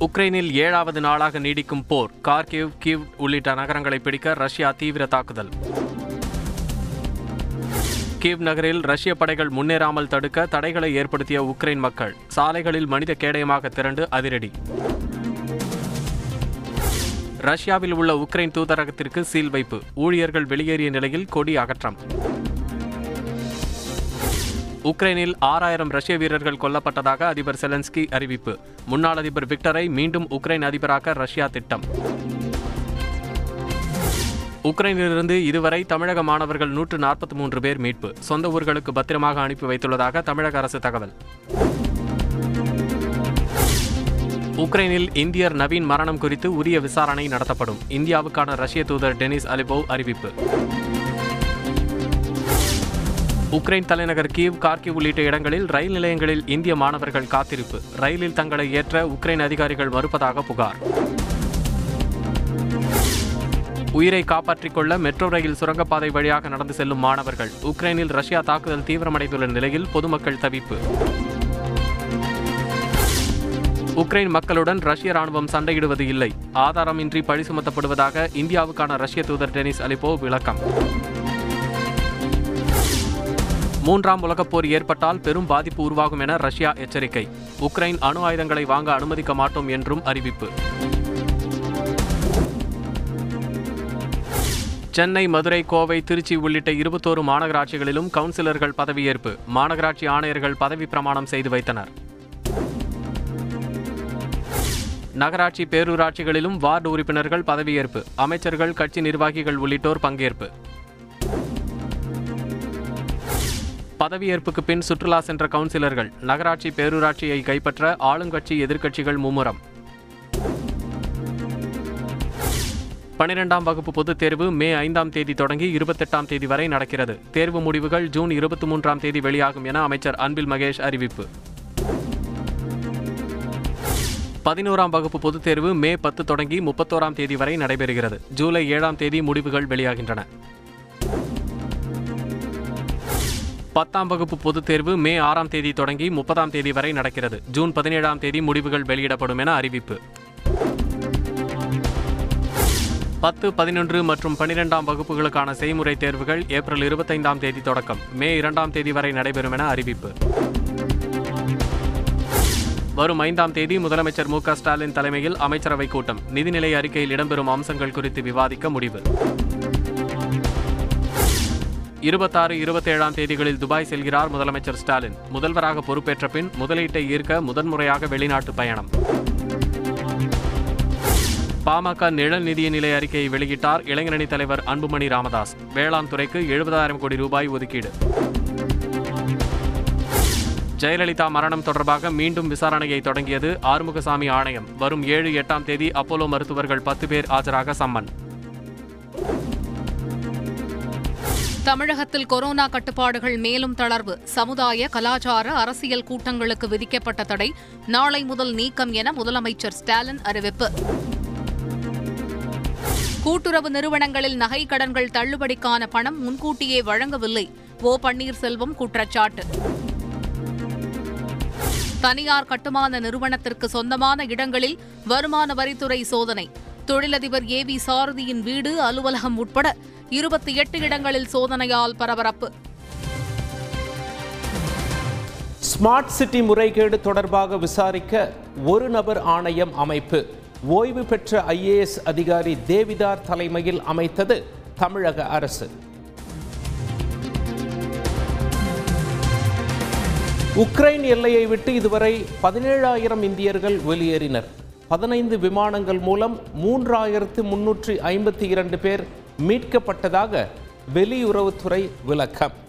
உக்ரைனில் ஏழாவது நாளாக நீடிக்கும் போர். கார்கிவ் கிவ் உள்ளிட்ட நகரங்களை பிடிக்க ரஷ்யா தீவிர தாக்குதல். கீவ் நகரில் ரஷ்ய படைகள் முன்னேறாமல் தடுக்க தடைகளை ஏற்படுத்திய உக்ரைன் மக்கள் சாலைகளில் மனித கேடயமாக திரண்டு அதிரடி. ரஷ்யாவில் உள்ள உக்ரைன் தூதரகத்திற்கு சீல் வைப்பு ஊழியர்கள் வெளியேறிய நிலையில் கொடி அகற்றம். உக்ரைனில் ஆறாயிரம் ரஷ்ய வீரர்கள் கொல்லப்பட்டதாக அதிபர் செலன்ஸ்கி அறிவிப்பு. முன்னாள் அதிபர் விக்டரை மீண்டும் உக்ரைன் அதிபராக ரஷ்யா திட்டம். உக்ரைனிலிருந்து இதுவரை தமிழக மாணவர்கள் நூற்று நாற்பத்தி மூன்று பேர் மீட்பு. சொந்த ஊர்களுக்கு பத்திரமாக அனுப்பி வைத்துள்ளதாக தமிழக அரசு தகவல். உக்ரைனில் இந்தியர் நவீன் மரணம் குறித்து உரிய விசாரணை நடத்தப்படும். இந்தியாவுக்கான ரஷ்ய தூதர் டெனிஸ் அலிபோவ் அறிவிப்பு. உக்ரைன் தலைநகர் கீவ் கார்கிவ் உள்ளிட்ட இடங்களில் ரயில் நிலையங்களில் இந்திய மாணவர்கள் காத்திருப்பு. ரயிலில் தங்களை ஏற்ற உக்ரைன் அதிகாரிகள் மறுப்பதாக புகார். உயிரை காப்பாற்றிக் கொள்ள மெட்ரோ ரயில் சுரங்கப்பாதை வழியாக நடந்து செல்லும் மாணவர்கள். உக்ரைனில் ரஷ்யா தாக்குதல் தீவிரமடைந்துள்ள நிலையில் பொதுமக்கள் தவிப்பு. உக்ரைன் மக்களுடன் ரஷ்ய ராணுவம் சண்டையிடுவது இல்லை. ஆதாரமின்றி பழி சுமத்தப்படுவதாக இந்தியாவுக்கான ரஷ்ய தூதர் டெனிஸ் அலிபோ விளக்கம். மூன்றாம் உலகப் போர் ஏற்பட்டால் பெரும் பாதிப்பு உருவாகும் என ரஷ்யா எச்சரிக்கை. உக்ரைன் அணு ஆயுதங்களை வாங்க அனுமதிக்க மாட்டோம் என்றும் அறிவிப்பு. சென்னை மதுரை கோவை திருச்சி உள்ளிட்ட இருபத்தோரு மாநகராட்சிகளிலும் கவுன்சிலர்கள் பதவியேற்பு. மாநகராட்சி ஆணையர்கள் பதவி பிரமாணம் செய்து வைத்தனர். நகராட்சி பேரூராட்சிகளிலும் வார்டு உறுப்பினர்கள் பதவியேற்பு. அமைச்சர்கள் கட்சி நிர்வாகிகள் உள்ளிட்டோர் பங்கேற்பு. பதவியேற்புக்கு பின் சுற்றுலா சென்ற கவுன்சிலர்கள் நகராட்சி பேரூராட்சியை கைப்பற்ற ஆளுங்கட்சி எதிர்க்கட்சிகள் மும்முரம். பனிரெண்டாம் வகுப்பு பொதுத் தேர்வு மே ஐந்தாம் தேதி தொடங்கி இருபத்தெட்டாம் தேதி வரை நடக்கிறது. தேர்வு முடிவுகள் ஜூன் இருபத்தி மூன்றாம் தேதி வெளியாகும் என அமைச்சர் அன்பில் மகேஷ் அறிவிப்பு. பதினோராம் வகுப்பு பொதுத் தேர்வு மே பத்து தொடங்கி முப்பத்தோராம் தேதி வரை நடைபெறுகிறது. ஜூலை ஏழாம் தேதி முடிவுகள் வெளியாகின்றன. பத்தாம் வகுப்பு பொதுத் தேர்வு மே ஆறாம் தேதி தொடங்கி முப்பதாம் தேதி வரை நடக்கிறது. ஜூன் பதினேழாம் தேதி முடிவுகள் வெளியிடப்படும் என அறிவிப்பு. பத்து பதினொன்று மற்றும் பனிரெண்டாம் வகுப்புகளுக்கான செய்முறை தேர்வுகள் ஏப்ரல் இருபத்தைந்தாம் தேதி தொடக்கம். மே இரண்டாம் தேதி வரை நடைபெறும் என அறிவிப்பு. வரும் ஐந்தாம் தேதி முதலமைச்சர் மு க ஸ்டாலின் தலைமையில் அமைச்சரவைக் கூட்டம். நிதிநிலை அறிக்கையில் இடம்பெறும் அம்சங்கள் குறித்து விவாதிக்க முடிவு. இருபத்தாறு இருபத்தேழாம் தேதிகளில் துபாய் செல்கிறார் முதலமைச்சர் ஸ்டாலின். முதல்வராக பொறுப்பேற்ற பின் முதலீட்டை ஈர்க்க முதன்முறையாக வெளிநாட்டு பயணம். பாமக நிழல் நிதிய நிலை அறிக்கையை வெளியிட்டார் இளைஞரணி தலைவர் அன்புமணி ராமதாஸ். வேளாண் துறைக்கு எழுபதாயிரம் கோடி ரூபாய் ஒதுக்கீடு. ஜெயலலிதா மரணம் தொடர்பாக மீண்டும் விசாரணையை தொடங்கியது ஆறுமுகசாமி ஆணையம். வரும் ஏழு எட்டாம் தேதி அப்போலோ மருத்துவர்கள் பத்து பேர் ஆஜராக சம்மன். தமிழகத்தில் கொரோனா கட்டுப்பாடுகள் மேலும் தளர்வு. சமுதாய கலாச்சார அரசியல் கூட்டங்களுக்கு விதிக்கப்பட்ட தடை நாளை முதல் நீக்கம் என முதலமைச்சர் ஸ்டாலின் அறிவிப்பு. கூட்டுறவு நிறுவனங்களில் நகை கடன்கள் தள்ளுபடிக்கான பணம் முன்கூட்டியே வழங்கவில்லை. ஓ பன்னீர்செல்வம் குற்றச்சாட்டு. தனியார் கட்டுமான நிறுவனத்திற்கு சொந்தமான இடங்களில் வருமான வரித்துறை சோதனை. தொழிலதிபர் ஏ வி சாரதியின் வீடு அலுவலகம் உட்பட இருபத்தி எட்டு இடங்களில் சோதனையால் பரபரப்பு. ஸ்மார்ட் சிட்டி முறைகேடு தொடர்பாக விசாரிக்க ஒரு நபர் ஆணையம் அமைப்பு. ஓய்வு பெற்ற ஐஏஎஸ் அதிகாரி தேவிதார் தலைமையில் அமைத்தது தமிழக அரசு. உக்ரைன் எல்லையை விட்டு இதுவரை பதினேழாயிரம் இந்தியர்கள் வெளியேறினர். பதினைந்து விமானங்கள் மூலம் மூன்றாயிரத்து முன்னூற்றி ஐம்பத்தி இரண்டு பேர் மீட்கப்பட்டதாக வெளியுறவுத்துறை விளக்கம்.